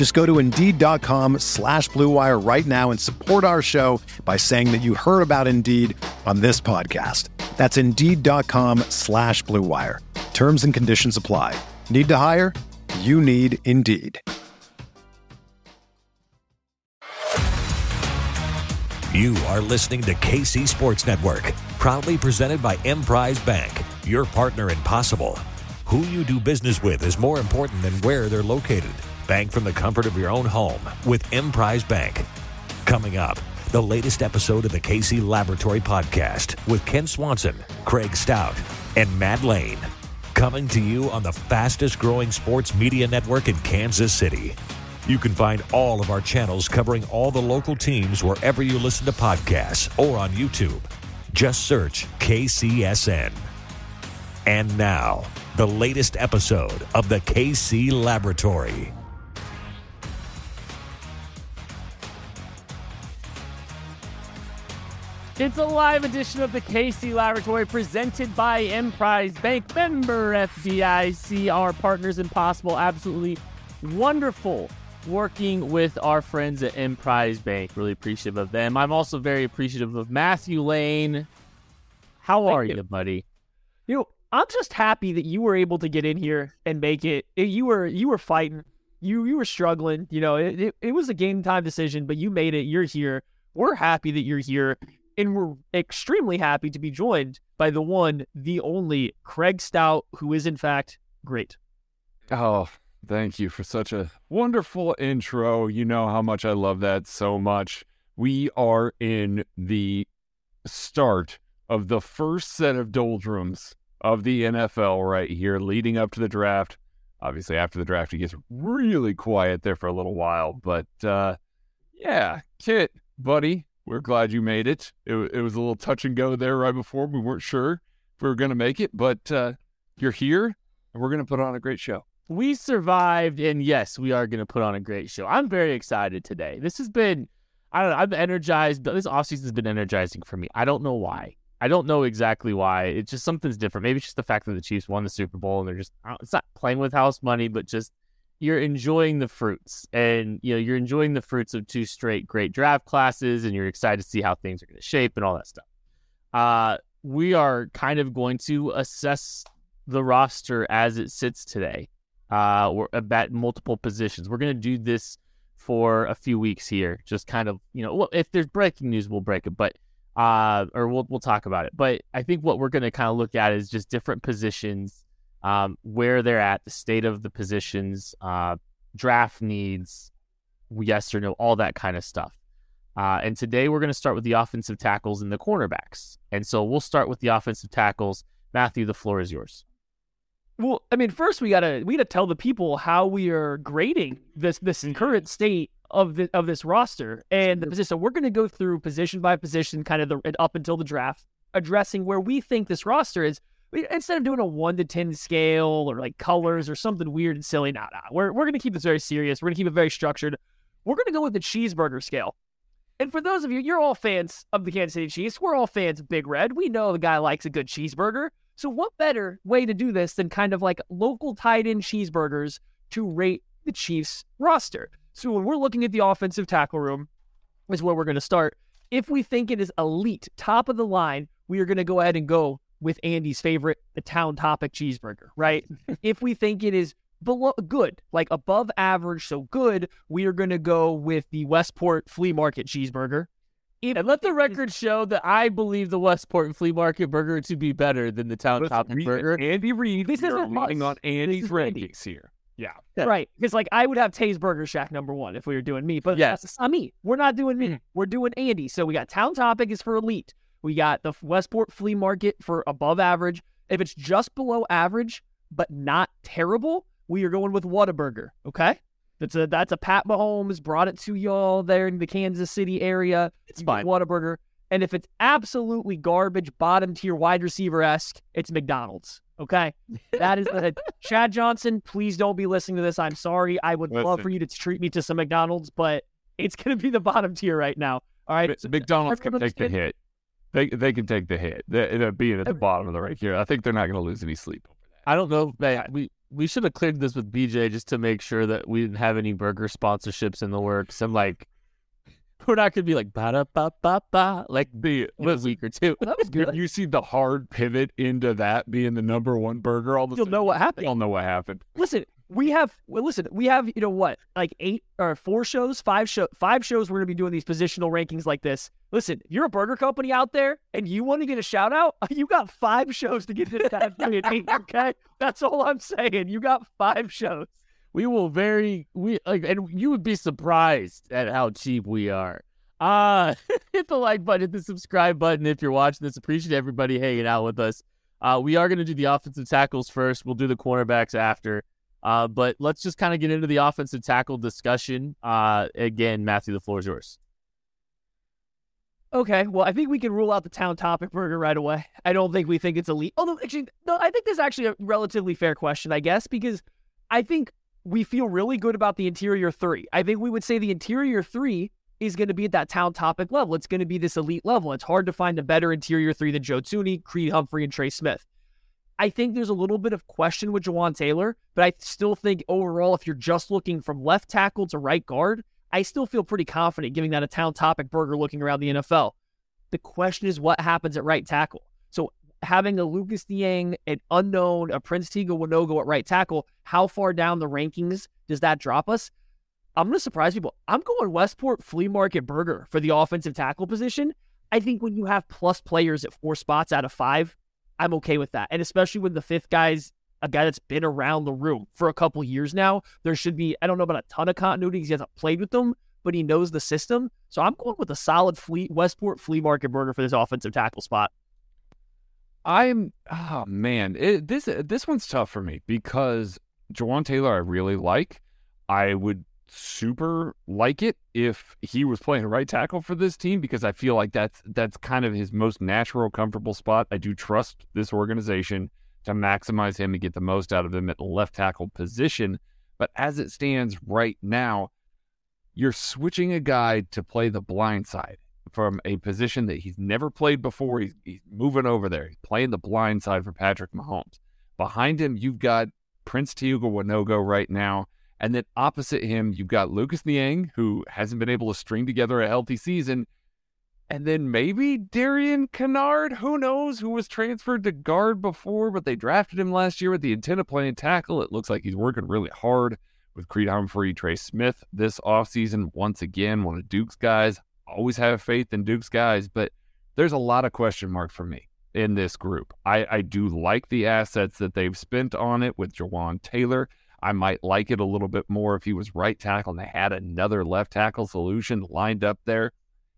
Just go to Indeed.com slash BlueWire right now and support our show by saying that you heard about Indeed on this podcast. That's Indeed.com slash BlueWire. Terms and conditions apply. Need to hire? You need Indeed. You are listening to KC Sports Network, proudly presented by Emprise Bank, your partner in possible. Who you do business with is more important than where they're located. Bank from the comfort of your own home with Emprise Bank. Coming up, the latest episode of the KC Laboratory podcast with Kent Swanson, Craig Stout, and Matt Lane. Coming to you on the fastest growing sports media network in Kansas City. You can find all of our channels covering all the local teams wherever you listen to podcasts or on YouTube. Just search KCSN. And now, the latest episode of the KC Laboratory. It's a live edition of the KC Laboratory presented by Emprise Bank, member FDIC. Our partners Impossible, absolutely wonderful working with our friends at Emprise Bank. Really appreciative of them. I'm also very appreciative of Matthew Lane. How Thank are you. you, buddy? You know, I'm just happy that you were able to get in here and make it. Eh, You were you were fighting. You you were struggling. You know, it, it, it was a game time decision, but you made it. You're here. We're happy that you're here. And we're extremely happy to be joined by the one, the only Craig Stout, who is in fact great. Oh, thank you for such a wonderful intro. You know how much I love that so much. We are in the start of the first set of doldrums of the NFL right here, leading up to the draft. Obviously, after the draft, it gets really quiet there for a little while. But uh, yeah, Kit, buddy, we're glad you made it. it. It was a little touch and go there right before. We weren't sure if we were going to make it, but uh, you're here, and we're going to put on a great show. We survived, and yes, we are going to put on a great show. I'm very excited today. This has been, I don't know, I'm energized. This offseason has been energizing for me. I don't know why. I don't know exactly why. It's just something's different. Maybe it's just the fact that the Chiefs won the Super Bowl and they're just, it's not playing with house money, but just you're enjoying the fruits. And, you know, you're enjoying the fruits of two straight great draft classes and you're excited to see how things are going to shape and all that stuff. Uh, we are kind of going to assess the roster as it sits today uh, we're at multiple positions. We're going to do this for a few weeks here. Just kind of, you know, well, if there's breaking news, we'll break it, but uh, or we'll we'll talk about it. But I think what we're going to kind of look at is just different positions, um, where they're at, the state of the positions, uh, draft needs, yes or no, all that kind of stuff. Uh, and today we're going to start with the offensive tackles and the cornerbacks. And so we'll start with the offensive tackles. Matthew, the floor is yours. Well, I mean, first we gotta we gotta tell the people how we are grading this this current state of the of this roster and the position. So we're gonna go through position by position, kind of the up until the draft, addressing where we think this roster is. Instead of doing a one to ten scale or like colors or something weird and silly, nah, nah. We're we're gonna keep this very serious. We're gonna keep it very structured. We're gonna go with the cheeseburger scale. And for those of you, you're all fans of the Kansas City Chiefs. We're all fans of Big Red. We know the guy likes a good cheeseburger. So, what better way to do this than kind of like local tied in cheeseburgers to rate the Chiefs roster? So, when we're looking at the offensive tackle room, is where we're to start. If we think it is elite, top of the line, we are to go ahead and go with Andy's favorite, the Town Topic cheeseburger, right? if we think it is below good, like above average, so good, we are going to go with the Westport Flea Market cheeseburger. if, And let the record show that I believe the Westport Flea Market Burger to be better than the Town Listen, Topic we- Burger. Andy Reid, This we are isn't leaning on Andy's This is rankings here. Yeah. Yeah. right because like I would have Tay's Burger Shack number one if we were doing me, but Yes. that's not me. We're not doing me. Mm. We're doing Andy. So we got Town Topic is for elite. We got the Westport Flea Market for above average. If it's just below average but not terrible, we are going with Whataburger. Okay, that's a that's a Pat Mahomes brought it to y'all there in the Kansas City area. It's You fine. Whataburger. And if it's absolutely garbage, bottom tier wide receiver esque, it's McDonald's. Okay, that is the Chad Johnson. Please don't be listening to this. I'm sorry. I would love for you to treat me to some McDonald's, but it's going to be the bottom tier right now. All right. But McDonald's can take the hit. They they can take the hit. They, they're being at the bottom of the rank here. I think they're not going to lose any sleep over that. I don't know, man. We we should have cleared this with BJ just to make sure that we didn't have any burger sponsorships in the works. And like, we're not gonna be like ba da ba ba ba like The a week or two. That was you, good. you see the hard pivot into that being the number one burger. All a You'll sudden, know what happened. You'll know what happened. Listen, we have well, listen, we have you know what, like eight or four shows, five show, five shows. We're gonna be doing these positional rankings like this. Listen, if you're a burger company out there and you want to get a shout out, you got five shows to get to that eight. Okay, that's all I'm saying. You got five shows. We will very we like, and you would be surprised at how cheap we are. Uh hit the like button, hit the subscribe button if you're watching this. Appreciate everybody hanging out with us. Uh, we are going to do the offensive tackles first. We'll do the cornerbacks after. Uh, but let's just kind of get into the offensive tackle discussion. Uh, again, Matthew, the floor is yours. Okay, well, I think we can rule out the town topic burger right away. I don't think we think it's elite. Although, actually, no, I think this is actually a relatively fair question, I guess, because I think we feel really good about the interior three. I think we would say the interior three is going to be at that town topic level. It's going to be this elite level. It's hard to find a better interior three than Joe Thuney, Creed Humphrey, and Trey Smith. I think there's a little bit of question with Jawaan Taylor, but I still think overall, if you're just looking from left tackle to right guard, I still feel pretty confident giving that a town topic burger looking around the NFL. The question is what happens at right tackle. So having a Lucas Niang, an unknown, a Prince Tega Wanogho at right tackle, how far down the rankings does that drop us? I'm going to surprise people. I'm going Westport Flea Market Burger for the offensive tackle position. I think when you have plus players at four spots out of five, I'm okay with that. And especially when the fifth guy's a guy that's been around the room for a couple years now, there should be, I don't know about a ton of continuity because he hasn't played with them, but he knows the system. So I'm going with a solid fleet Westport Flea Market Burger for this offensive tackle spot. I'm oh man, it, this this one's tough for me because Jawaan Taylor I really like. I would super like it if he was playing right tackle for this team because I feel like that's that's kind of his most natural, comfortable spot. I do trust this organization to maximize him and get the most out of him at the left tackle position. But as it stands right now, you're switching a guy to play the blind side from a position that he's never played before. He's, he's moving over there. He's playing the blind side for Patrick Mahomes. Behind him, you've got Prince Tega Wanogho right now. And then opposite him, you've got Lucas Niang, who hasn't been able to string together a healthy season. And then maybe Darian Kinnard, who knows, who was transferred to guard before, but they drafted him last year with the intent of playing tackle. It looks like he's working really hard with Creed Humphrey, Trey Smith this offseason. Once again, one of Duke's guys. Always have faith in Duke's guys, but there's a lot of question mark for me in this group. I, I do like the assets that they've spent on it with Jawaan Taylor. I might like it a little bit more if he was right tackle and they had another left tackle solution lined up there.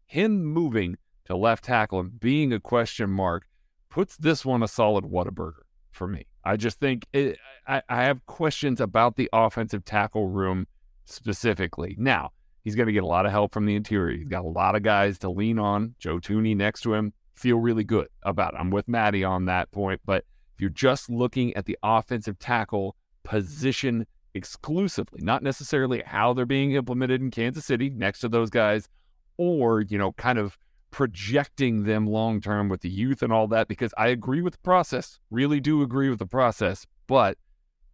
Him moving to left tackle and being a question mark puts this one a solid Whataburger for me. I just think it, I, I have questions about the offensive tackle room specifically. Now, he's going to get a lot of help from the interior. He's got a lot of guys to lean on. Joe Thuney next to him. Feel really good about it. I'm with Maddie on that point. But if you're just looking at the offensive tackle position exclusively, not necessarily how they're being implemented in Kansas City next to those guys, or, you know, kind of projecting them long term with the youth and all that, because I agree with the process, really do agree with the process. But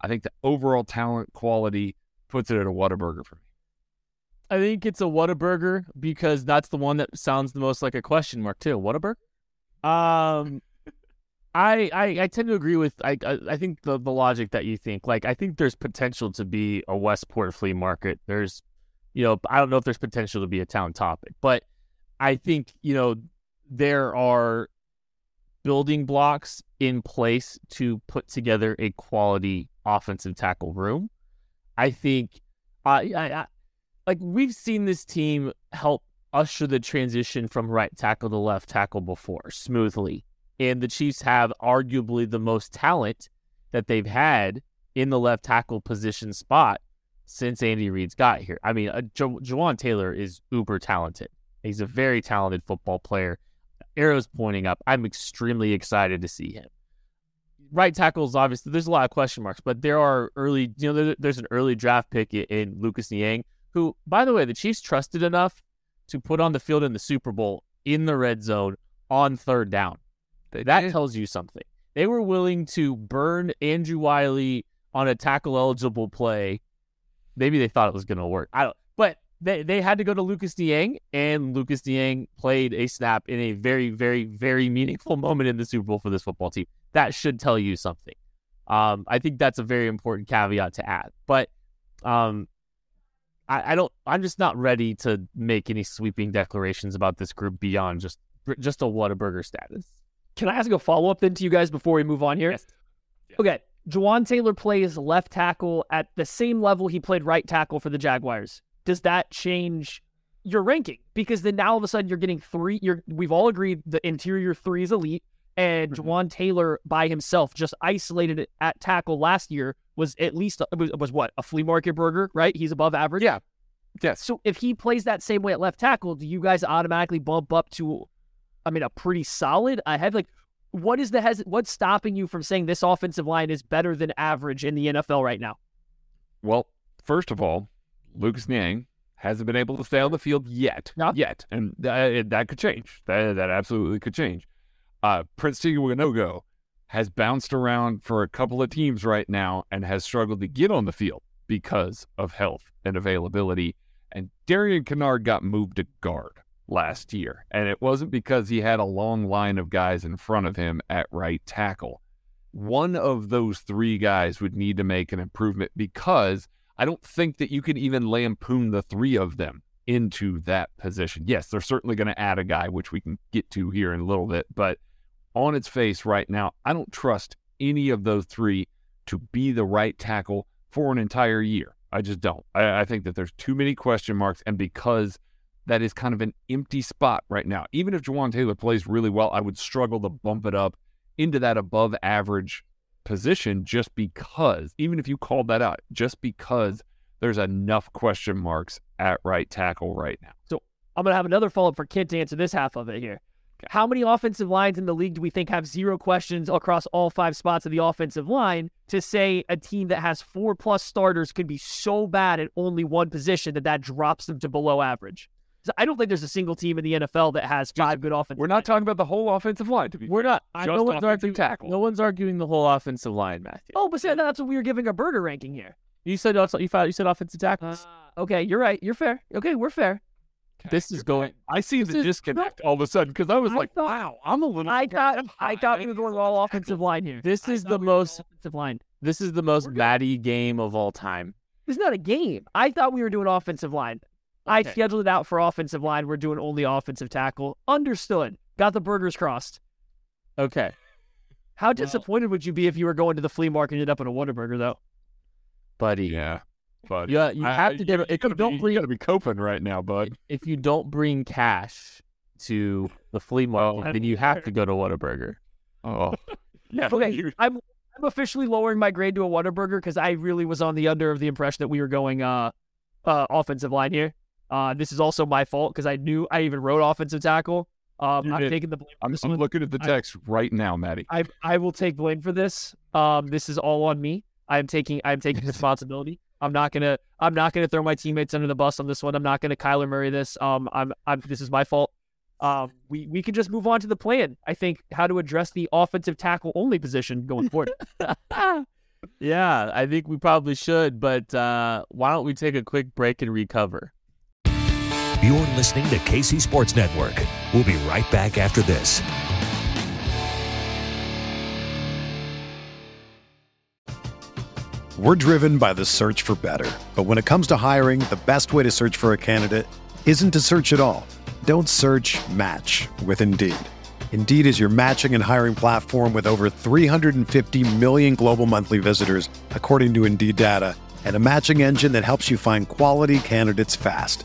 I think the overall talent quality puts it at a Whataburger for me. I think it's a Whataburger because that's the one that sounds the most like a question mark too. Whataburger. Um, I, I I tend to agree with I I, uh, I think the the logic that you think like I think there's potential to be a Westport flea market. There's, you know, I don't know if there's potential to be a town topic, but I think, you know, there are building blocks in place to put together a quality offensive tackle room. I think, I, I, I like we've seen this team help usher the transition from right tackle to left tackle before smoothly. And the Chiefs have arguably the most talent that they've had in the left tackle position spot since Andy Reid's got here. I mean, uh, jo- Jawaan Taylor is uber talented. He's a very talented football player. Arrows pointing up. I'm extremely excited to see him. Right tackles, obviously, there's a lot of question marks, but there are early, you know, there's an early draft pick in Lucas Niang, who, by the way, the Chiefs trusted enough to put on the field in the Super Bowl in the red zone on third down. They that did. tells you something. They were willing to burn Andrew Wylie on a tackle eligible play. Maybe they thought it was going to work. I don't. But they, they had to go to Lucas Niang, and Lucas Niang played a snap in a very, very, very meaningful moment in the Super Bowl for this football team. That should tell you something. Um, I think that's a very important caveat to add. But um, I, I don't. I'm just not ready to make any sweeping declarations about this group beyond just just a Whataburger status. Can I ask a follow up then to you guys before we move on here? Yes. Okay. Jawaan Taylor plays left tackle at the same level he played right tackle for the Jaguars. Does that change your ranking? Because then now all of a sudden you're getting three. You're we've all agreed the interior three is elite, and mm-hmm. Jawaan Taylor by himself, just isolated at tackle last year, was at least was, was what a flea market burger, right? He's above average. Yeah. Yeah. So if he plays that same way at left tackle, do you guys automatically bump up to, I mean, a pretty solid? I have like, what is the hes- what's stopping you from saying this offensive line is better than average in the NFL right now? Well, first of all, Lucas Niang hasn't been able to stay on the field yet. No? Yet. And that, that could change. That, that absolutely could change. Uh, Prince Tega Wanogho has bounced around for a couple of teams right now and has struggled to get on the field because of health and availability. And Darian Kinnard got moved to guard last year. And it wasn't because he had a long line of guys in front of him at right tackle. One of those three guys would need to make an improvement because I don't think that you can even lampoon the three of them into that position. Yes, they're certainly going to add a guy, which we can get to here in a little bit, but on its face right now, I don't trust any of those three to be the right tackle for an entire year. I just don't. I, I, think that there's too many question marks, and because that is kind of an empty spot right now. Even if Jawaan Taylor plays really well, I would struggle to bump it up into that above average position just because, even if you called that out, just because there's enough question marks at right tackle right now. So I'm going to have another follow up for Kent to answer this half of it here. How many offensive lines in the league do we think have zero questions across all five spots of the offensive line to say a team that has four plus starters could be so bad at only one position that that drops them to below average? I don't think there's a single team in the NFL that has five good offensive. We're not talking about the whole offensive line. To be we're not. Just no one's arguing tackle. No one's arguing the whole offensive line, Matthew. Oh, but that's what we were giving a burger ranking here. You said you, you said offensive tackles. Uh, okay, you're right. You're fair. Okay, we're fair. Okay. This is going. I see the disconnect all of a sudden because I was I like, thought, "Wow, I'm a little." I thought I thought we were going all offensive line here. This is the most offensive line. This is the most Maddie game of all time. It's not a game. I thought we were doing offensive line. Okay. I scheduled it out for offensive line. We're doing only offensive tackle. Understood. Got the burgers crossed. Okay. How disappointed well, would you be if you were going to the flea market and ended up in a Whataburger, though? Buddy. Yeah. Buddy. yeah, you have I, to get. If you don't be, bring, you gotta be coping right now, bud. If you don't bring cash to the flea market, oh, then you have to go to Whataburger. Oh, yeah. Okay, you... I'm I'm officially lowering my grade to a Whataburger because I really was on the under of the impression that we were going uh, uh offensive line here. Uh, this is also my fault because I knew I even wrote offensive tackle. Um, I'm taking the blame. I'm, I'm looking at the text I, right now, Maddie. I I will take blame for this. Um, this is all on me. I'm taking I'm taking responsibility. I'm not gonna I'm not gonna throw my teammates under the bus on this one. I'm not gonna Kyler Murray this. Um, I'm I'm this is my fault. Um, we we can just move on to the plan. I think how to address the offensive tackle only position going forward. yeah, I think we probably should. But uh, why don't we take a quick break and recover? You're listening to KC Sports Network. We'll be right back after this. We're driven by the search for better. But when it comes to hiring, the best way to search for a candidate isn't to search at all. Don't search, match with Indeed. Indeed is your matching and hiring platform with over 350 million global monthly visitors, according to Indeed data, and a matching engine that helps you find quality candidates fast.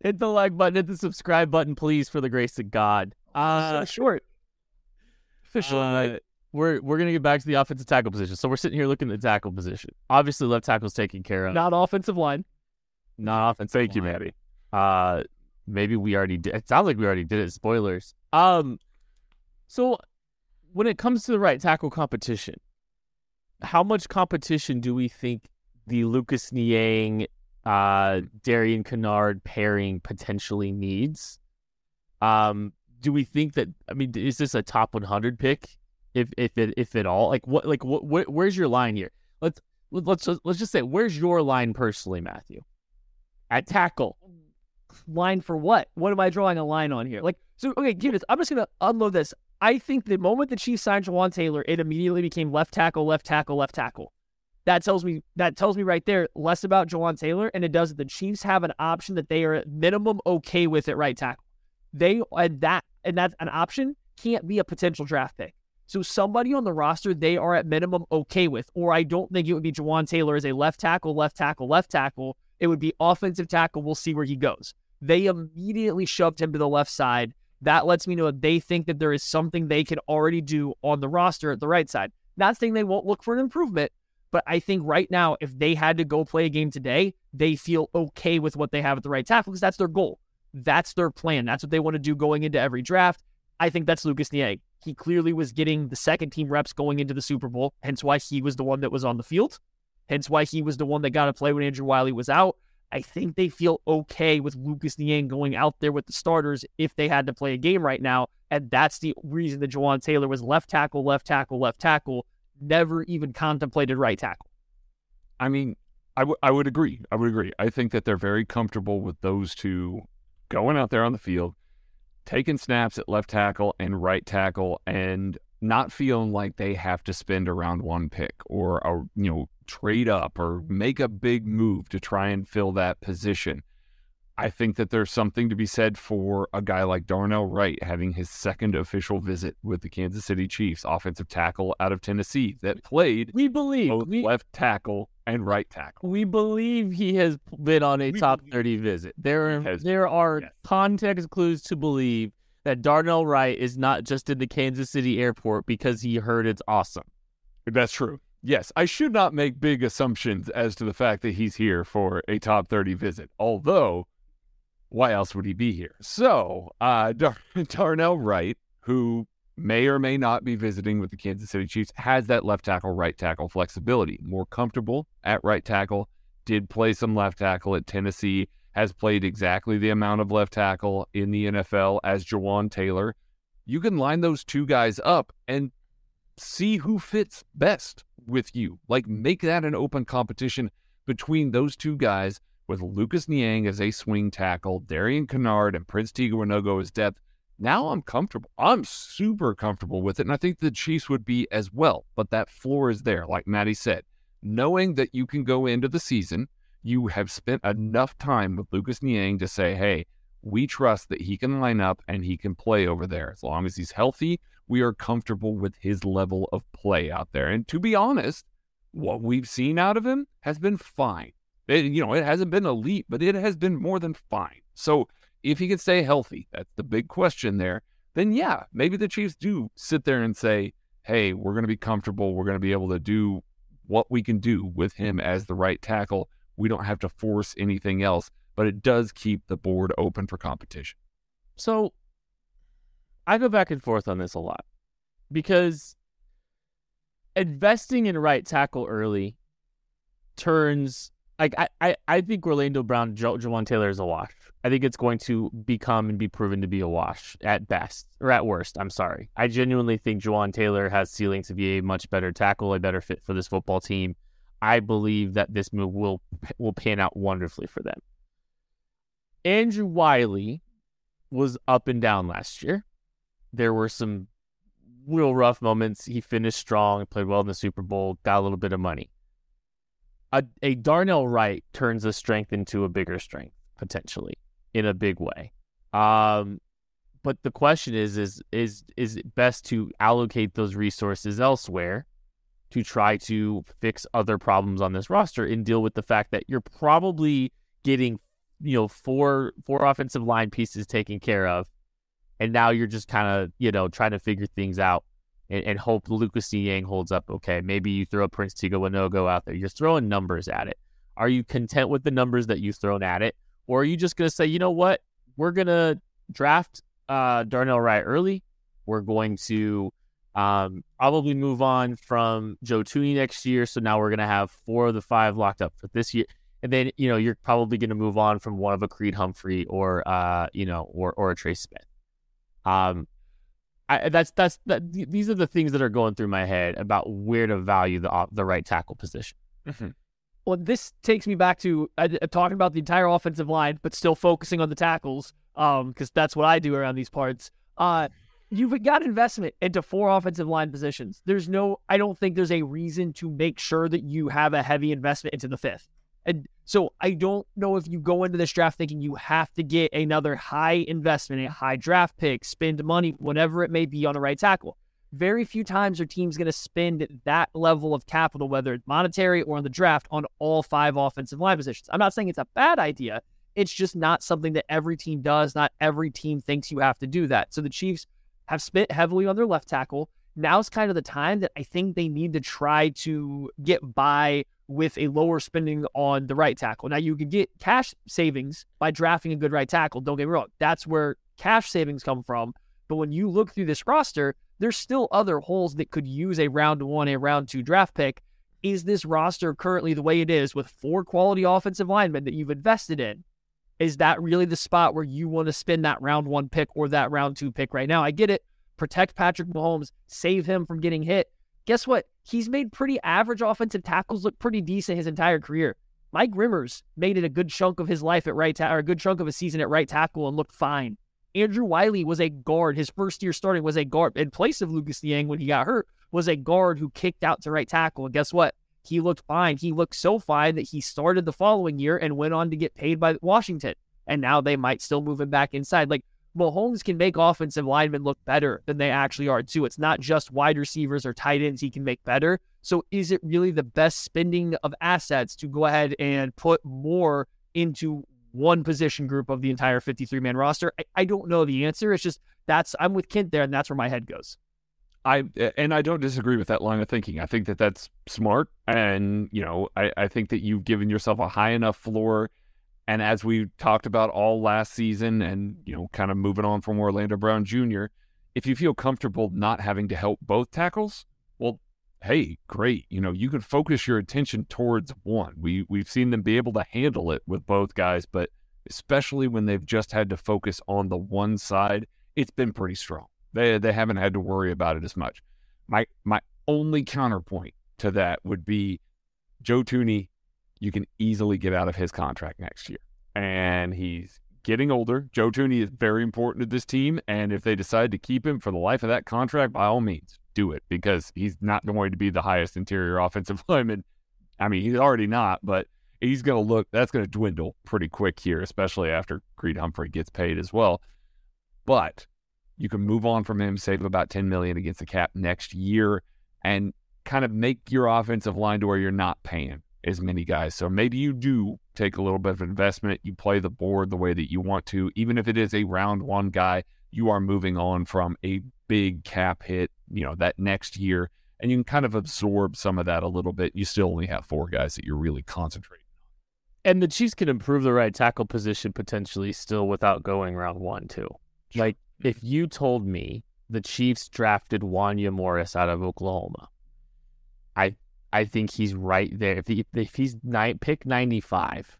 Hit the like button, hit the subscribe button, please, for the grace of God. Uh, so short. Officially. uh, we're we're gonna get back to the offensive tackle position. So we're sitting here looking at the tackle position. Obviously, left tackle's taken care of. Not offensive line. Not offensive. Thank you, line. Maddie. Uh, maybe we already did. It sounds like we already did it. Spoilers. Um, so when it comes to the right tackle competition, how much competition do we think the Lucas Niang, uh, Darian Kinnard pairing potentially needs? Um, do we think that? I mean, is this a top 100 pick? If if it if at all, like what like what, what where's your line here? Let's let's let's just say where's your line personally, Matthew? At tackle. Line for what? What am I drawing a line on here? Like, so okay, give this. I'm just gonna unload this. I think the moment the Chiefs signed Jawaan Taylor, it immediately became left tackle, left tackle, left tackle. That tells me that tells me right there less about Jawaan Taylor, and it does that the Chiefs have an option that they are at minimum okay with at right tackle. They and that and that's an option can't be a potential draft pick. So somebody on the roster they are at minimum okay with, or I don't think it would be Jawaan Taylor as a left tackle, left tackle, left tackle. It would be offensive tackle. We'll see where he goes. They immediately shoved him to the left side. That lets me know that they think that there is something they can already do on the roster at the right side. Not saying they won't look for an improvement, but I think right now, if they had to go play a game today, they feel okay with what they have at the right tackle because that's their goal. That's their plan. That's what they want to do going into every draft. I think that's Lucas Niang. He clearly was getting the second team reps going into the Super Bowl, hence why he was the one that was on the field, hence why he was the one that got to play when Andrew Wylie was out. I think they feel okay with Lucas Niang going out there with the starters if they had to play a game right now. And that's the reason that Jawaan Taylor was left tackle, left tackle, left tackle, never even contemplated right tackle. I mean, I, w- I would agree. I would agree. I think that they're very comfortable with those two going out there on the field, taking snaps at left tackle and right tackle, and not feeling like they have to spend around one pick or a you know trade up or make a big move to try and fill that position. I think that there's something to be said for a guy like Darnell Wright having his second official visit with the Kansas City Chiefs, offensive tackle out of Tennessee that played We believe both we, left tackle and right tackle. we believe he has been on a We top 30 visit. There are, there are yes. context clues to believe that Darnell Wright is not just in the Kansas City airport because he heard it's awesome. That's true. Yes, I should not make big assumptions as to the fact that he's here for a top 30 visit. Although, why else would he be here? So, uh, Dar- Darnell Wright, who may or may not be visiting with the Kansas City Chiefs, has that left tackle, right tackle flexibility. More comfortable at right tackle, did play some left tackle at Tennessee, has played exactly the amount of left tackle in the NFL as Jawaan Taylor. You can line those two guys up and see who fits best with you. Like make that an open competition between those two guys with Lucas Niang as a swing tackle, Darian Kinnard and Prince Tega as depth. Now I'm comfortable. I'm super comfortable with it. And I think the Chiefs would be as well. But that floor is there, like Maddie said. Knowing that you can go into the season, you have spent enough time with Lucas Niang to say, hey, we trust that he can line up and he can play over there. As long as he's healthy, we are comfortable with his level of play out there. And to be honest, what we've seen out of him has been fine. It, you know, it hasn't been elite, but it has been more than fine. So if he can stay healthy, that's the big question there. Then yeah, maybe the Chiefs do sit there and say, "Hey, we're going to be comfortable. We're going to be able to do what we can do with him as the right tackle. We don't have to force anything else." But it does keep the board open for competition. So I go back and forth on this a lot because investing in right tackle early turns like I, I, I think Orlando Brown, jo- Jawaan Taylor is a wash. I think it's going to become and be proven to be a wash at best or at worst. I'm sorry. I genuinely think Jawaan Taylor has ceiling to be a much better tackle, a better fit for this football team. I believe that this move will will pan out wonderfully for them. Andrew Wylie was up and down last year. There were some real rough moments. He finished strong, played well in the Super Bowl, got a little bit of money. A, a Darnell Wright turns a strength into a bigger strength potentially in a big way. Um, but the question is, is is is it best to allocate those resources elsewhere to try to fix other problems on this roster and deal with the fact that you're probably getting you know four four offensive line pieces taken care of, and now you're just kind of you know trying to figure things out and, and hope Lucas Niang holds up okay. Maybe you throw a Prince Tega Wanogho out there. You're throwing numbers at it. Are you content with the numbers that you've thrown at it, or are you just going to say, you know what, we're going to draft uh, Darnell Wright early. We're going to um, probably move on from Joe Thuney next year. So now we're going to have four of the five locked up for this year and then you know you're probably going to move on from one of a Creed Humphrey or uh you know or or a Trey Smith. Um, I that's that's that. These are the things that are going through my head about where to value the the right tackle position. Mm-hmm. Well, this takes me back to uh, talking about the entire offensive line, but still focusing on the tackles, um, because that's what I do around these parts. Uh, you've got investment into four offensive line positions. There's no, I don't think there's a reason to make sure that you have a heavy investment into the fifth. And so I don't know if you go into this draft thinking you have to get another high investment, a high draft pick, spend money, whatever it may be on the right tackle. Very few times are teams going to spend that level of capital, whether it's monetary or on the draft, on all five offensive line positions. I'm not saying it's a bad idea. It's just not something that every team does. Not every team thinks you have to do that. So the Chiefs have spent heavily on their left tackle. Now's kind of the time that I think they need to try to get by with a lower spending on the right tackle. Now, you could get cash savings by drafting a good right tackle. Don't get me wrong. That's where cash savings come from. But when you look through this roster, there's still other holes that could use a round one, a round two draft pick. Is this roster currently the way it is with four quality offensive linemen that you've invested in? Is that really the spot where you want to spend that round one pick or that round two pick right now? I get it. Protect Patrick Mahomes, save him from getting hit guess what? He's made pretty average offensive tackles look pretty decent his entire career. Mike Remmers made it a good chunk of his life at right tackle, or a good chunk of his season at right tackle and looked fine. Andrew Wylie was a guard. His first year starting was a guard in place of Lucas Niang when he got hurt. Was a guard who kicked out to right tackle, and guess what? He looked fine. He looked so fine that he started the following year and went on to get paid by Washington. And now they might still move him back inside. Like Mahomes can make offensive linemen look better than they actually are, too. It's not just wide receivers or tight ends he can make better. So, is it really the best spending of assets to go ahead and put more into one position group of the entire 53 man roster? I, I don't know the answer. It's just that's, I'm with Kent there, and that's where my head goes. I and I don't disagree with that line of thinking. I think that that's smart, and you know, I, I think that you've given yourself a high enough floor and as we talked about all last season and, you know, kind of moving on from Orlando Brown Jr., if you feel comfortable not having to help both tackles, well, hey, great. You know, you can focus your attention towards one. We we've seen them be able to handle it with both guys, but especially when they've just had to focus on the one side, it's been pretty strong. They they haven't had to worry about it as much. My my only counterpoint to that would be Joe Thuney you can easily get out of his contract next year. And he's getting older. Joe Thuney is very important to this team. And if they decide to keep him for the life of that contract, by all means, do it because he's not going to be the highest interior offensive lineman. I mean, he's already not, but he's going to look, that's going to dwindle pretty quick here, especially after Creed Humphrey gets paid as well. But you can move on from him, save about 10 million against the cap next year, and kind of make your offensive line to where you're not paying as many guys. So maybe you do take a little bit of investment. You play the board the way that you want to, even if it is a round one guy. You are moving on from a big cap hit, you know, that next year, and you can kind of absorb some of that a little bit. You still only have four guys that you're really concentrating. On. And the Chiefs can improve the right tackle position potentially still without going round one too. Sure. Like if you told me the Chiefs drafted Wanya Morris out of Oklahoma, I I think he's right there. If he, if he's nine, pick 95,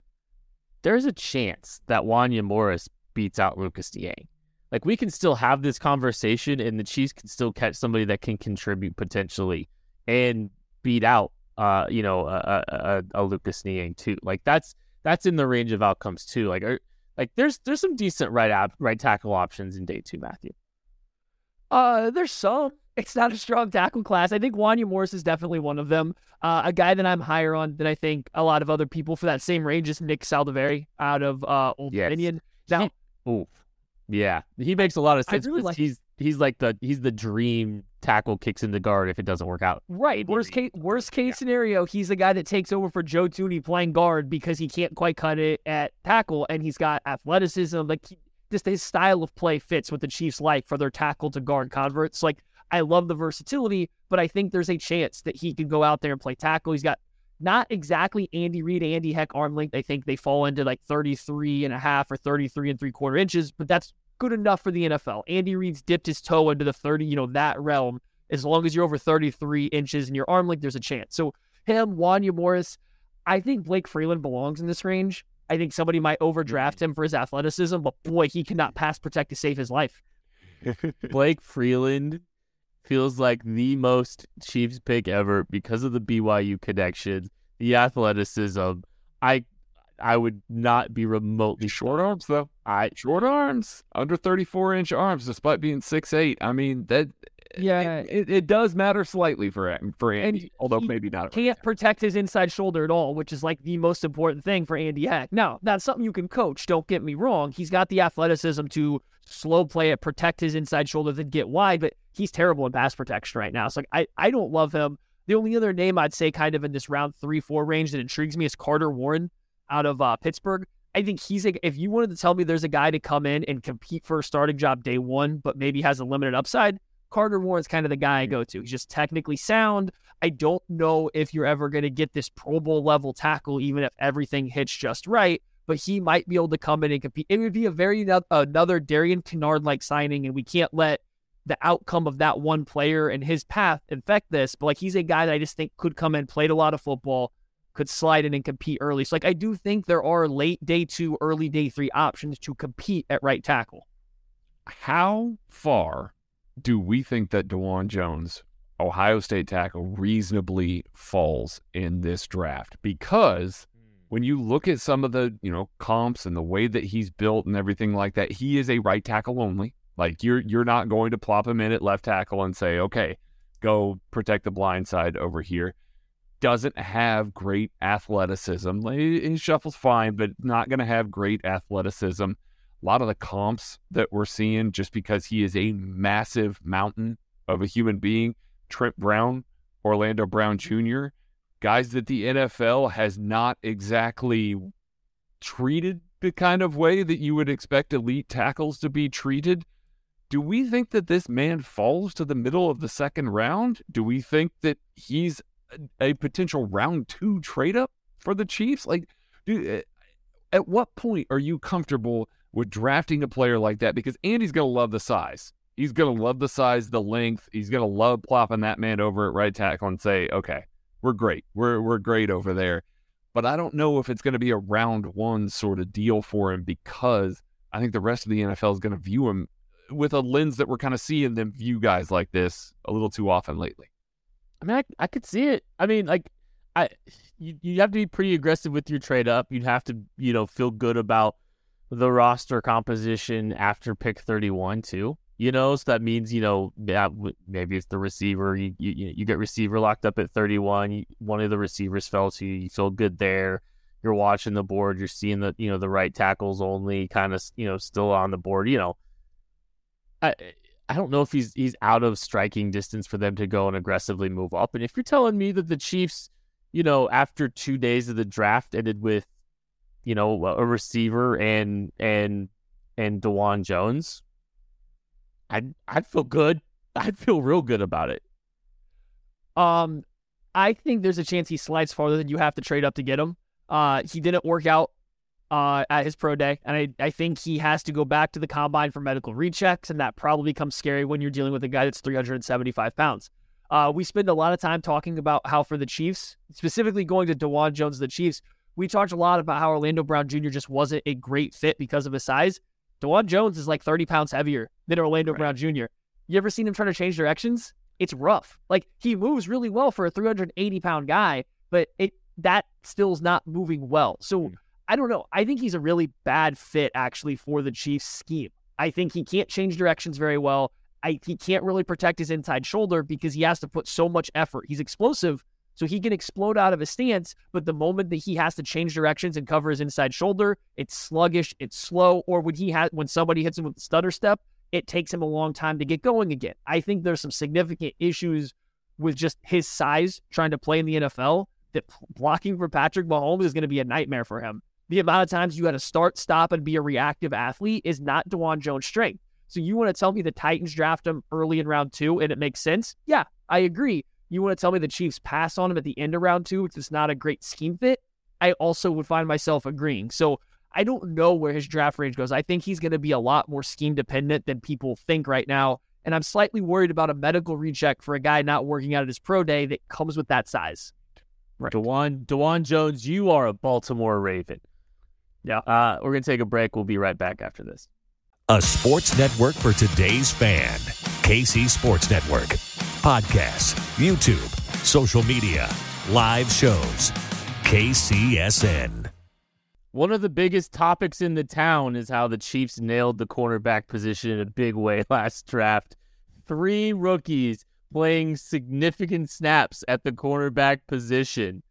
there's a chance that Wanya Morris beats out Lucas Niang. Like we can still have this conversation, and the Chiefs can still catch somebody that can contribute potentially and beat out, uh, you know, a, a, a Lucas Niang too. Like that's that's in the range of outcomes too. Like, are, like there's there's some decent right op, right tackle options in day two, Matthew. Uh, there's some. It's not a strong tackle class. I think Wanya Morris is definitely one of them. Uh, a guy that I'm higher on than I think a lot of other people for that same range is Nick Saldiveri out of uh, Old yes. Dominion. Now, Ooh. yeah, he makes a lot of sense. Really like he's he's like the he's the dream tackle kicks in the guard if it doesn't work out. Right. Worst case worst case yeah. scenario, he's the guy that takes over for Joe Thuney playing guard because he can't quite cut it at tackle and he's got athleticism. Like just his style of play fits what the Chiefs like for their tackle to guard converts. Like I love the versatility, but I think there's a chance that he can go out there and play tackle. He's got not exactly Andy Reid, Andy Heck arm length. I think they fall into like 33 and a half or 33 and three quarter inches, but that's good enough for the NFL. Andy Reid's dipped his toe into the 30, you know, that realm. As long as you're over 33 inches in your arm length, there's a chance. So him, Wanya Morris, I think Blake Freeland belongs in this range. I think somebody might overdraft him for his athleticism, but boy, he cannot pass protect to save his life. Blake Freeland feels like the most Chiefs pick ever because of the BYU connection, the athleticism. I I would not be remotely short arms though. I short arms, under 34 inch arms, despite being six eight. I mean that yeah, it, it, does matter slightly for for Andy, and although maybe not. Can't protect his inside shoulder at all, which is like the most important thing for Andy Heck. Now, that's something you can coach. Don't get me wrong. He's got the athleticism to slow play it, protect his inside shoulder, then get wide. But he's terrible in pass protection right now. So like, I I don't love him. The only other name I'd say kind of in this round three four range that intrigues me is Carter Warren out of uh, Pittsburgh. I think he's a, if you wanted to tell me there's a guy to come in and compete for a starting job day one, but maybe has a limited upside, Carter Warren's kind of the guy I go to. He's just technically sound. I don't know if you're ever going to get this Pro Bowl level tackle, even if everything hits just right. But he might be able to come in and compete. It would be a very another Darian Kinnard like signing, and we can't let the outcome of that one player and his path infect this. But like he's a guy that I just think could come in, played a lot of football, could slide in and compete early. So like I do think there are late day two, early day three options to compete at right tackle. How far do we think that Dawand Jones, Ohio State tackle, reasonably falls in this draft? Because hmm. when you look at some of the, you know, comps and the way that he's built and everything like that, he is a right tackle only. Like you're you're not going to plop him in at left tackle and say, okay, go protect the blind side over here. Doesn't have great athleticism. He shuffles fine, but not going to have great athleticism a lot of the comps that we're seeing just because he is a massive mountain of a human being. Trent Brown, Orlando Brown Jr., guys that the NFL has not exactly treated the kind of way that you would expect elite tackles to be treated. Do we think that this man falls to the middle of the second round? Do we think that he's a, a potential round two trade up for the Chiefs? Like, dude, eh, at what point are you comfortable with drafting a player like that because Andy's going to love the size. He's going to love the size, the length. He's going to love plopping that man over at right tackle and say, okay, we're great. We're, we're great over there. But I don't know if it's going to be a round one sort of deal for him because I think the rest of the NFL is going to view him with a lens that we're kind of seeing them view guys like this a little too often lately. I mean, I, I could see it. I mean, like, I you, you have to be pretty aggressive with your trade up. You'd have to, you know, feel good about – the roster composition after pick 31 too. You know, so that means you know yeah, maybe it's the receiver. You you, you get receiver locked up at 31. One of the receivers fell to you. You feel good there. you're watching the board, you're seeing the you know the right tackles only kind of you know still on the board. You know, I I don't know if he's he's out of striking distance for them to go and aggressively move up. And if you're telling me that the Chiefs, you know, after two days of the draft ended with, you know, a receiver and and and Dawand Jones, I'd I'd feel good. I'd feel real good about it. Um, I think there's a chance he slides farther than you have to trade up to get him. Uh, he didn't work out uh, at his pro day, and I, I think he has to go back to the combine for medical rechecks, and that probably becomes scary when you're dealing with a guy that's 375 pounds. Uh, we spend a lot of time talking about how for the Chiefs, specifically going to Dawand Jones, the Chiefs, we talked a lot about how Orlando Brown Jr. just wasn't a great fit because of his size. Dawand Jones is like 30 pounds heavier than Orlando right. Brown Jr. You ever seen him trying to change directions? It's rough. Like he moves really well for a 380 pound guy, but it that still's not moving well. So hmm. I don't know. I think he's a really bad fit actually for the Chiefs scheme. I think he can't change directions very well. I, he can't really protect his inside shoulder because he has to put so much effort. He's explosive, so he can explode out of his stance, but the moment that he has to change directions and cover his inside shoulder, it's sluggish, it's slow, or when he has when somebody hits him with stutter step, it takes him a long time to get going again. I think there's some significant issues with just his size trying to play in the NFL that blocking for Patrick Mahomes is going to be a nightmare for him. The amount of times you got to start, stop, and be a reactive athlete is not Dawand Jones' strength. So you want to tell me the Titans draft him early in round two and it makes sense? Yeah, I agree. You want to tell me the Chiefs pass on him at the end of round two, which is not a great scheme fit? I also would find myself agreeing. So I don't know where his draft range goes. I think he's going to be a lot more scheme dependent than people think right now. And I'm slightly worried about a medical recheck for a guy not working out at his pro day that comes with that size. Right. Dawand, Dawand Jones, you are a Baltimore Raven. Yeah. Uh, we're going to take a break. We'll be right back after this. A sports network for today's fan. KC Sports Network. Podcasts, YouTube, social media, live shows. KCSN. One of the biggest topics in the town is how the Chiefs nailed the cornerback position in a big way last draft. Three rookies playing significant snaps at the cornerback position,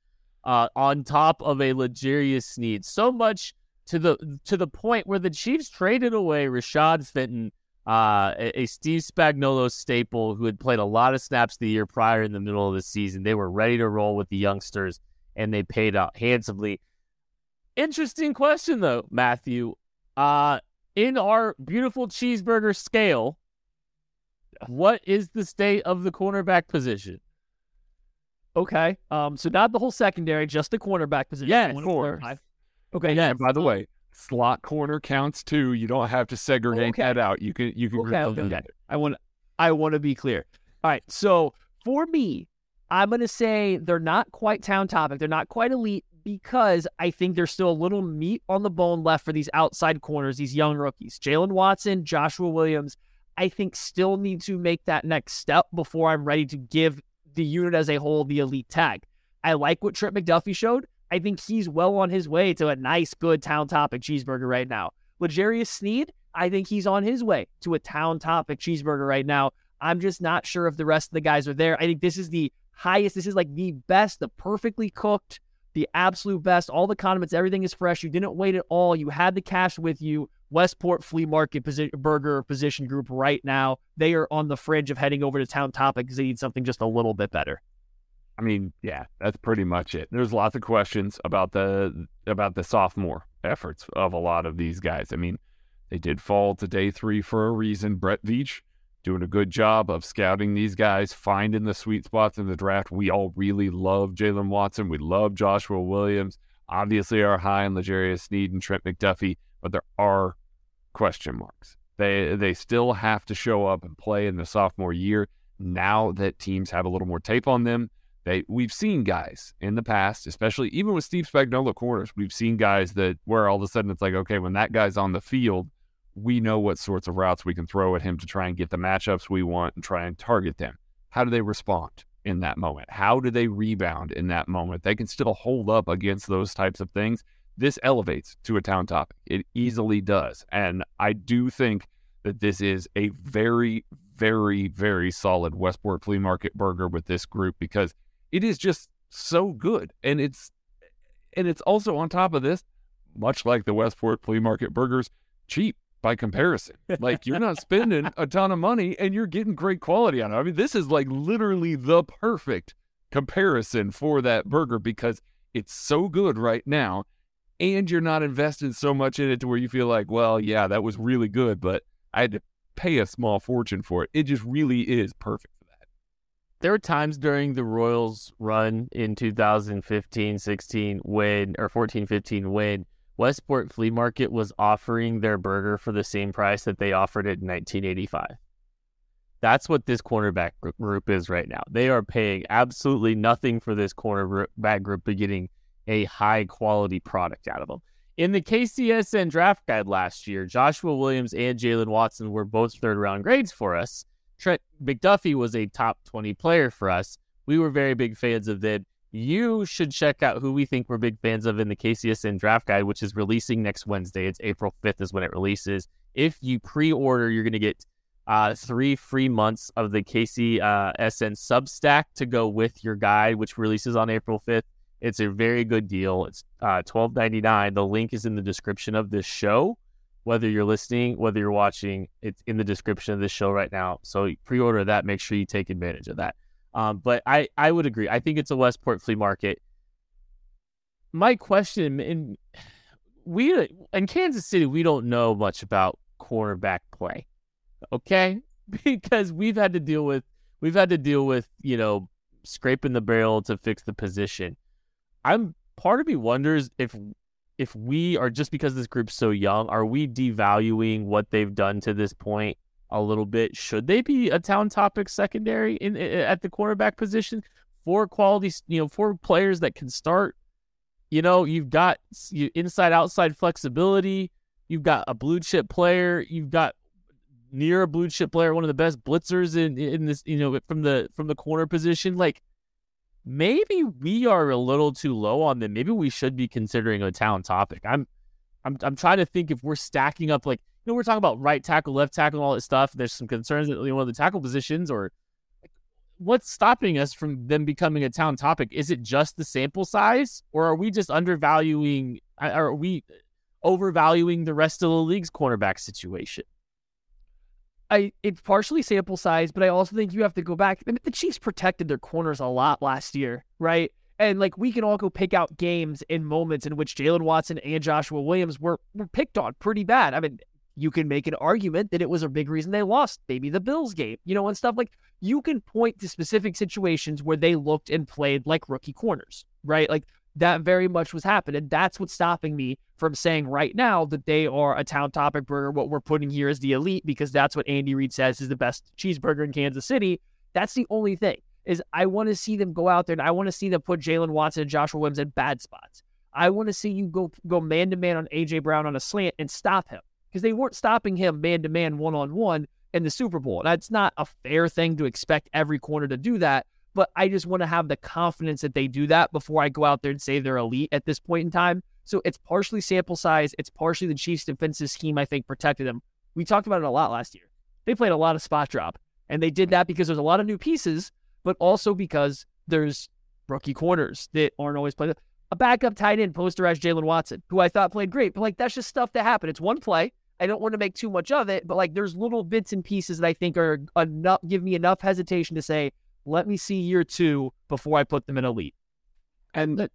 uh, on top of a L'Jarius Sneed. So much to the to the point where the Chiefs traded away Rashad Fenton, uh, a, a, Steve Spagnuolo staple who had played a lot of snaps the year prior in the middle of the season. They were ready to roll with the youngsters, and they paid out handsomely. Interesting question though, Matthew. Uh, in our beautiful cheeseburger scale, what is the state of the cornerback position? Okay. Um, so not the whole secondary, just the cornerback position. Yeah, of course. Okay. Yeah. And by the way, slot corner counts too. You don't have to segregate okay. that out. You can you can okay, okay, okay. I want I want to be clear. All right. So for me, I'm gonna say they're not quite town topic. They're not quite elite because I think there's still a little meat on the bone left for these outside corners, these young rookies. Jaylen Watson, Joshua Williams, I think still need to make that next step before I'm ready to give the unit as a whole the elite tag. I like what Trent McDuffie showed. I think he's well on his way to a nice, good town topic cheeseburger right now. L'Jarius Sneed, I think he's on his way to a town topic cheeseburger right now. I'm just not sure if the rest of the guys are there. I think this is the highest, this is like the best, the perfectly cooked, the absolute best. All the condiments, everything is fresh. You didn't wait at all. You had the cash with you. Westport Flea Market posi- Burger Position Group right now. They are on the fringe of heading over to Town Topic because they need something just a little bit better. I mean, yeah, that's pretty much it. There's lots of questions about the about the sophomore efforts of a lot of these guys. I mean, they did fall to day three for a reason. Brett Veach doing a good job of scouting these guys, finding the sweet spots in the draft. We all really love Jaylen Watson. We love Joshua Williams. Obviously, are high on L'Jarius Sneed and Trent McDuffie, but there are question marks. They they still have to show up and play in the sophomore year. Now that teams have a little more tape on them, we've seen guys in the past, especially even with Steve Spagnuolo corners, we've seen guys that where all of a sudden it's like, okay, when that guy's on the field, we know what sorts of routes we can throw at him to try and get the matchups we want and try and target them. How do they respond in that moment? How do they rebound in that moment? They can still hold up against those types of things. This elevates to a town topic. It easily does. And I do think that this is a very, very, very solid Westport Flea Market burger with this group because it is just so good. And it's and it's also on top of this, much like the Westport Flea Market burgers, cheap by comparison. Like you're not spending a ton of money and you're getting great quality on it. I mean, this is like literally the perfect comparison for that burger because it's so good right now and you're not invested so much in it to where you feel like, well, yeah, that was really good, but I had to pay a small fortune for it. It just really is perfect. There were times during the Royals run in 2015, 16 when or 14, 15 when Westport Flea Market was offering their burger for the same price that they offered it in 1985. That's what this cornerback group is right now. They are paying absolutely nothing for this cornerback group, but getting a high quality product out of them. In the KCSN draft guide last year, Joshua Williams and Jaylen Watson were both third round grades for us. Trent McDuffie was a top 20 player for us. We were very big fans of them. You should check out who we think we're big fans of in the KCSN draft guide, which is releasing next Wednesday. It's April 5th, is when it releases. If you pre order, you're going to get uh, three free months of the KCSN Substack to go with your guide, which releases on April 5th. It's a very good deal. It's uh, twelve ninety nine. The link is in the description of this show. Whether you're listening, whether you're watching, it's in the description of this show right now. So pre-order that. Make sure you take advantage of that. Um, but I, I would agree. I think it's a Westport flea market. My question in we in Kansas City, we don't know much about cornerback play. Okay, because we've had to deal with we've had to deal with you know scraping the barrel to fix the position. I'm part of me wonders if if we are just because this group's so young, are we devaluing what they've done to this point a little bit? Should they be a town topic secondary in, in at the quarterback position for quality, you know, for players that can start? You know, you've got inside outside flexibility. You've got a blue chip player. You've got near a blue chip player, one of the best blitzers in in this, you know, from the from the corner position. Like maybe we are a little too low on them. Maybe we should be considering a town topic. I'm I'm I'm trying to think if we're stacking up like you know we're talking about right tackle, left tackle, and all that stuff. There's some concerns that you know the tackle positions or what's stopping us from them becoming a town topic? Is it just the sample size, or are we just undervaluing? Are we overvaluing the rest of the league's cornerback situation? I it's partially sample size, but I also think you have to go back. The Chiefs protected their corners a lot last year, right? And like we can all go pick out games and moments in which Jaylen Watson and Joshua Williams were were picked on pretty bad. I mean, you can make an argument that it was a big reason they lost, maybe the Bills game, you know, and stuff like you can point to specific situations where they looked and played like rookie corners, right? Like that very much was happening. That's what's stopping me from saying right now that they are a town topic burger. What we're putting here is the elite because that's what Andy Reid says is the best cheeseburger in Kansas City. That's the only thing is I want to see them go out there and I want to see them put Jaylen Watson and Joshua Williams in bad spots. I want to see you go go man to man on AJ Brown on a slant and stop him because they weren't stopping him man to man one on one in the Super Bowl. That's not a fair thing to expect every corner to do that but I just want to have the confidence that they do that before I go out there and say they're elite at this point in time. So it's partially sample size, it's partially the Chiefs' defensive scheme, I think, protected them. We talked about it a lot last year. They played a lot of spot drop, and they did that because there's a lot of new pieces, but also because there's rookie corners that aren't always playing. A backup tight end posterized Jaylen Watson, who I thought played great, but like that's just stuff that happened. It's one play. I don't want to make too much of it, but like there's little bits and pieces that I think are enough, give me enough hesitation to say let me see year two before I put them in elite. And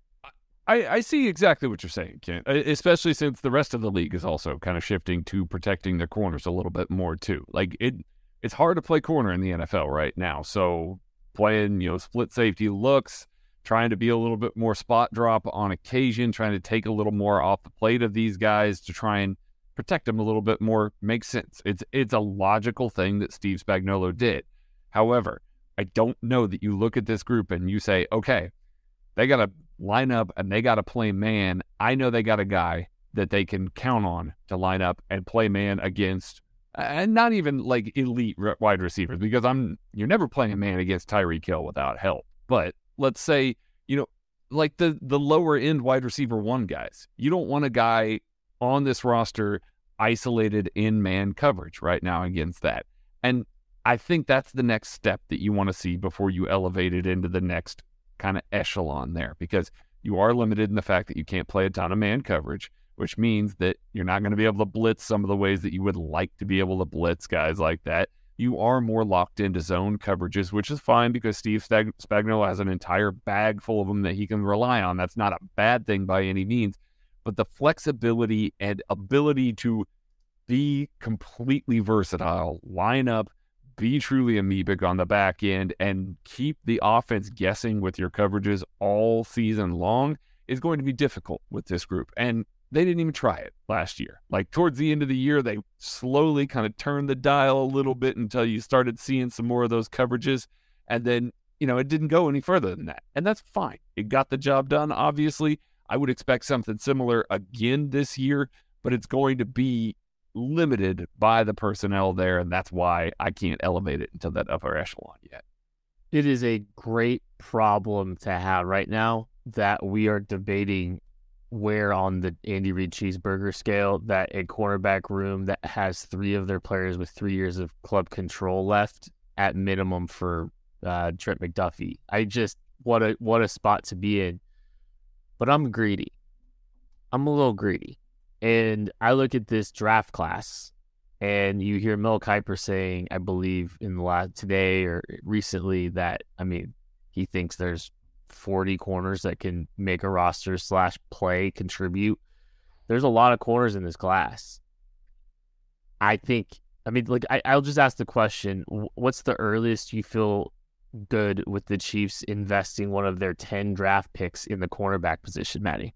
I, I see exactly what you're saying, Kent, especially since the rest of the league is also kind of shifting to protecting their corners a little bit more too. Like it, it's hard to play corner in the NFL right now. So playing, you know, split safety looks, trying to be a little bit more spot drop on occasion, trying to take a little more off the plate of these guys to try and protect them a little bit more makes sense. It's it's a logical thing that Steve Spagnuolo did. However, I don't know that you look at this group and you say, okay, they got to line up and they got to play man. I know they got a guy that they can count on to line up and play man against, and not even like elite wide receivers because I'm you're never playing a man against Tyreek Hill without help. But let's say you know like the the lower end wide receiver one guys. You don't want a guy on this roster isolated in man coverage right now against that. And I think that's the next step that you want to see before you elevate it into the next kind of echelon there because you are limited in the fact that you can't play a ton of man coverage, which means that you're not going to be able to blitz some of the ways that you would like to be able to blitz guys like that. You are more locked into zone coverages, which is fine because Steve Spagnuolo has an entire bag full of them that he can rely on. That's not a bad thing by any means, but the flexibility and ability to be completely versatile, line up, be truly amoebic on the back end, and keep the offense guessing with your coverages all season long is going to be difficult with this group. And they didn't even try it last year. Like towards the end of the year, they slowly kind of turned the dial a little bit until you started seeing some more of those coverages. And then, you know, it didn't go any further than that. And that's fine. It got the job done, obviously. I would expect something similar again this year, but it's going to be limited by the personnel there, and that's why I can't elevate it into that upper echelon yet. It is a great problem to have right now that we are debating where on the Andy Reid cheeseburger scale that a cornerback room that has three of their players with three years of club control left at minimum for uh, Trent McDuffie. I just what a what a spot to be in. But I'm greedy. I'm a little greedy. And I look at this draft class, and you hear Mel Kiper saying, I believe in the last today or recently that I mean he thinks there's 40 corners that can make a roster slash play contribute. There's a lot of corners in this class. I think. I mean, like I, I'll just ask the question: What's the earliest you feel good with the Chiefs investing one of their 10 draft picks in the cornerback position, Maddie?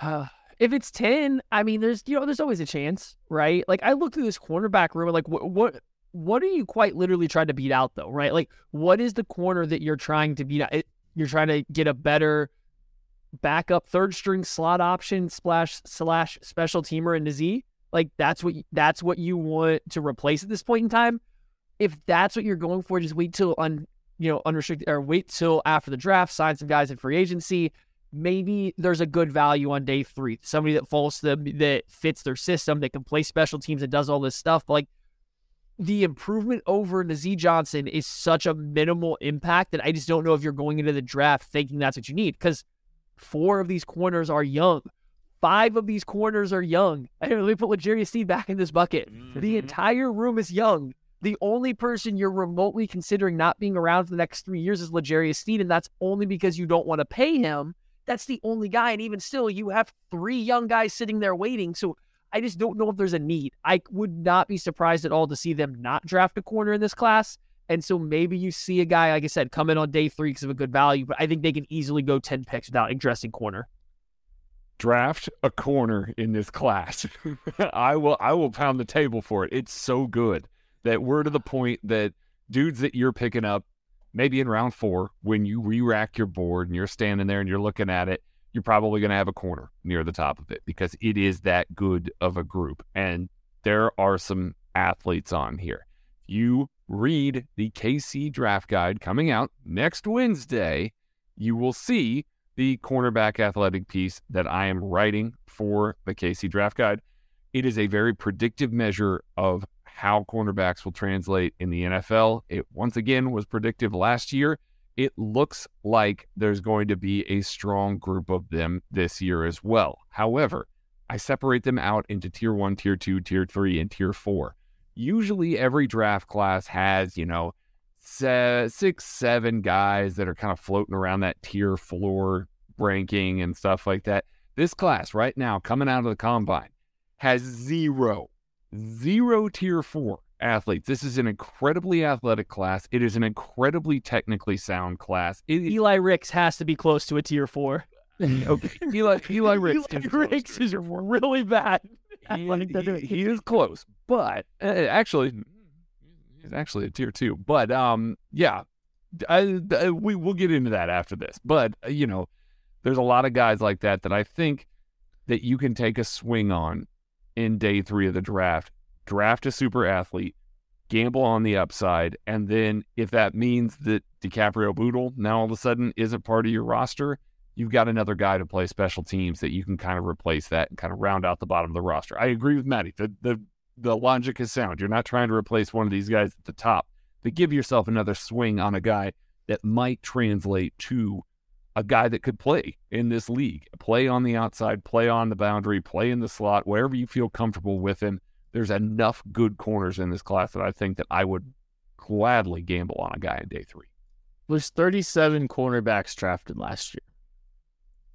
If it's 10, I mean, there's, you know, there's always a chance, right? Like, I look through this cornerback room, like, what, what, what are you quite literally trying to beat out, though, right? Like, what is the corner that you're trying to beat out? You're trying to get a better backup third string slot option splash slash special teamer in the Z. Like, that's what, that's what you want to replace at this point in time. If that's what you're going for, just wait till un, you know, unrestricted or wait till after the draft, sign some guys in free agency maybe there's a good value on day three. Somebody that falls to them that fits their system, that can play special teams, and does all this stuff. But like the improvement over Nazeeh Johnson is such a minimal impact that I just don't know if you're going into the draft thinking that's what you need because four of these corners are young. Five of these corners are young. I let me put L'Jarius Sneed back in this bucket. Mm-hmm. The entire room is young. The only person you're remotely considering not being around for the next three years is L'Jarius Sneed, and that's only because you don't want to pay him that's the only guy. And even still, you have three young guys sitting there waiting. So I just don't know if there's a need. I would not be surprised at all to see them not draft a corner in this class. And so maybe you see a guy, like I said, come in on day three because of a good value, but I think they can easily go 10 picks without addressing corner. Draft a corner in this class. I will I will pound the table for it. It's so good that we're to the point that dudes that you're picking up maybe in round four, when you re rack your board and you're standing there and you're looking at it, you're probably going to have a corner near the top of it because it is that good of a group. And there are some athletes on here. You read the KC draft guide coming out next Wednesday, you will see the cornerback athletic piece that I am writing for the KC draft guide. It is a very predictive measure of how cornerbacks will translate in the NFL. It once again was predictive last year. It looks like there's going to be a strong group of them this year as well. However, I separate them out into tier one, tier two, tier three, and tier four. Usually, every draft class has, you know, six, seven guys that are kind of floating around that tier floor ranking and stuff like that. This class right now, coming out of the combine, has zero zero tier four athletes. This is an incredibly athletic class. It is an incredibly technically sound class. It, Eli Ricks has to be close to a tier four. okay, Eli Eli Ricks, Eli is, Ricks is really bad. He, he, he, is close, but uh, actually, he's actually a tier two. But um, yeah, I, I, we we'll get into that after this. But uh, you know, there's a lot of guys like that that I think that you can take a swing on in day three of the draft, draft a super athlete, gamble on the upside, and then if that means that DiCaprio Bootle now all of a sudden isn't part of your roster, you've got another guy to play special teams that you can kind of replace that and kind of round out the bottom of the roster. I agree with Maddie. The the the logic is sound. You're not trying to replace one of these guys at the top, but give yourself another swing on a guy that might translate to a guy that could play in this league, play on the outside, play on the boundary, play in the slot, wherever you feel comfortable with him. There's enough good corners in this class that I think that I would gladly gamble on a guy in day three. There's 37 cornerbacks drafted last year.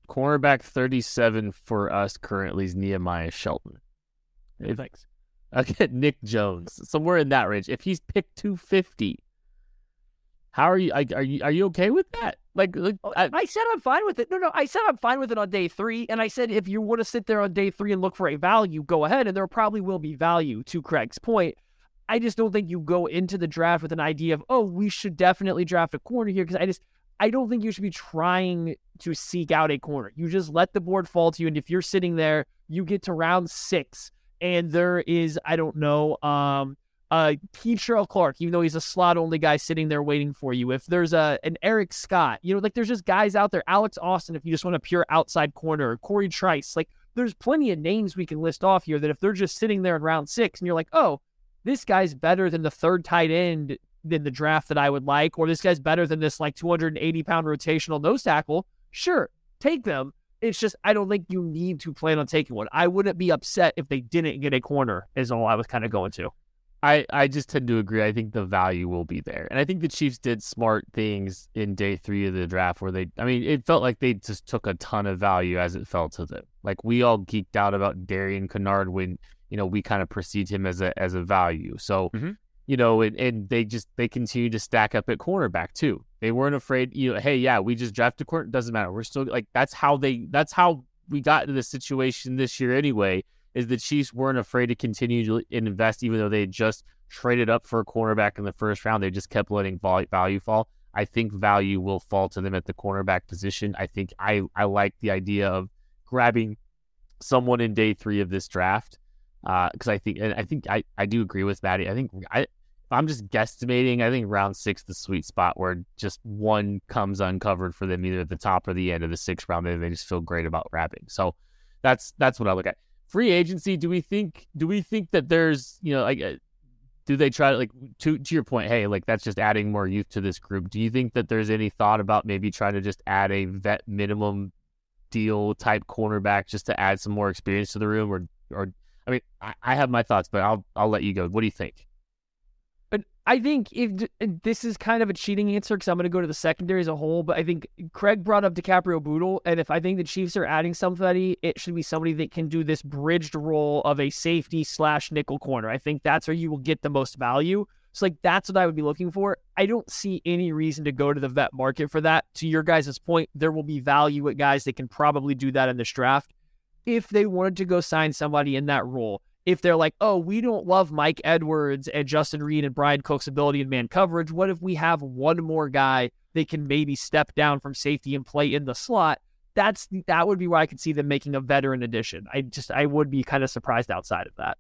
Cornerback 37 for us currently is Nehemiah Shelton. Hey, thanks. Okay, Nick Jones, somewhere in that range. If he's picked 250, how are you? Are you are you okay with that? Like, Oh, I, I said I'm fine with it. No, no, I said I'm fine with it on day three. And I said if you want to sit there on day three and look for a value, go ahead. And there probably will be value to Craig's point. I just don't think you go into the draft with an idea of, oh, we should definitely draft a corner here. Because I just, I don't think you should be trying to seek out a corner. You just let the board fall to you. And if you're sitting there, you get to round six and there is, I don't know, um, uh, Kei'Trel Clark, even though he's a slot only guy sitting there waiting for you. If there's a an Eric Scott, you know, like there's just guys out there. Alex Austin, if you just want a pure outside corner, Cory Trice, like there's plenty of names we can list off here that if they're just sitting there in round six and you're like, oh, this guy's better than the third tight end in the draft that I would like, or this guy's better than this like 280 pound rotational nose tackle, sure, take them. It's just I don't think you need to plan on taking one. I wouldn't be upset if they didn't get a corner. Is all I was kind of going to. I, I just tend to agree. I think the value will be there. And I think the Chiefs did smart things in day three of the draft where they, I mean, it felt like they just took a ton of value as it fell to them. Like we all geeked out about Darian Kinnard when, you know, we kind of perceived him as a, as a value. So, Mhm. you know, and, and they just, they continue to stack up at cornerback too. They weren't afraid, you know, hey, yeah, we just drafted corner. Doesn't matter. We're still like, that's how they, that's how we got into this situation this year anyway is the Chiefs weren't afraid to continue to invest, even though they just traded up for a cornerback in the first round. They just kept letting value fall. I think value will fall to them at the cornerback position. I think I, I like the idea of grabbing someone in day three of this draft uh, because I think and I think I, I do agree with Maddie. I think I I'm just guesstimating. I think round six the sweet spot where just one comes uncovered for them either at the top or the end of the sixth round, and they just feel great about grabbing. So that's that's what I look at free agency do we think do we think that there's you know like uh, do they try to like to to your point hey like that's just adding more youth to this group. Do you think that there's any thought about maybe trying to just add a vet minimum deal type cornerback just to add some more experience to the room? Or or i mean i, I have my thoughts but i'll i'll let you go. What do you think I think if uh, this is kind of a cheating answer because I'm going to go to the secondary as a whole, but I think Craig brought up DiCaprio Bootle, and if I think the Chiefs are adding somebody, it should be somebody that can do this bridged role of a safety slash nickel corner. I think that's where you will get the most value. So like that's what I would be looking for. I don't see any reason to go to the vet market for that. To your guys' point, there will be value at guys that can probably do that in this draft. If they wanted to go sign somebody in that role, if they're like, oh, we don't love Mike Edwards and Justin Reid and Bryan Cook's ability in man coverage, what if we have one more guy that can maybe step down from safety and play in the slot? That's that would be where I could see them making a veteran addition. I just I would be kind of surprised outside of that.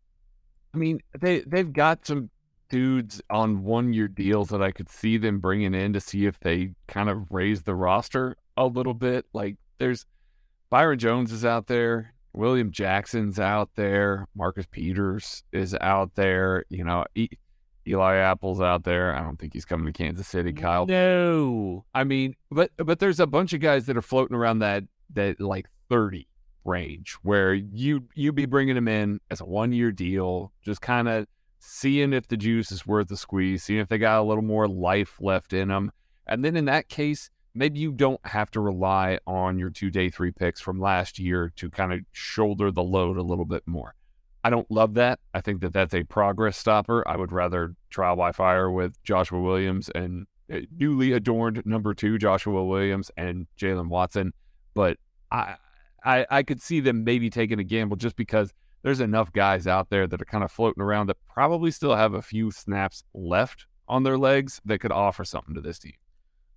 I mean, they they've got some dudes on one year deals that I could see them bringing in to see if they kind of raise the roster a little bit. Like there's Byron Jones is out there, William Jackson's out there, Marcus Peters is out there. You know, e- Eli Apple's out there. I don't think he's coming to Kansas City, Kyle. no I mean, but but there's a bunch of guys that are floating around that that like 30 range where you you'd be bringing them in as a one year deal, just kind of seeing if the juice is worth the squeeze, seeing if they got a little more life left in them, and then in that case, maybe you don't have to rely on your two day three picks from last year to kind of shoulder the load a little bit more. I don't love that. I think that that's a progress stopper. I would rather trial by fire with Joshua Williams and uh, newly adorned number two Joshua Williams and Jaylen Watson, but I, I I could see them maybe taking a gamble just because there's enough guys out there that are kind of floating around that probably still have a few snaps left on their legs that could offer something to this team.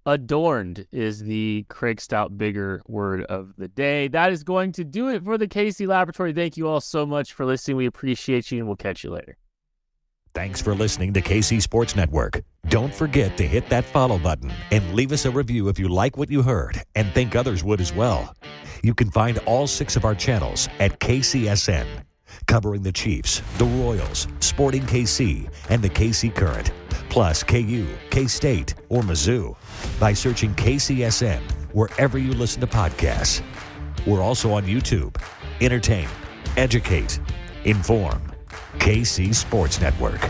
Adorned is the Craig Stout bigger word of the day. That is going to do it for the KC Laboratory. Thank you all so much for listening. We appreciate you, and we'll catch you later. Thanks for listening to KC Sports Network. Don't forget to hit that follow button and leave us a review if you like what you heard and think others would as well. You can find all six of our channels at KCSN, covering the Chiefs, the Royals, Sporting KC, and the KC Current, plus KU, K State, or Mizzou by searching KCSN wherever you listen to podcasts. We're also on YouTube. Entertain, educate, inform. KC Sports Network.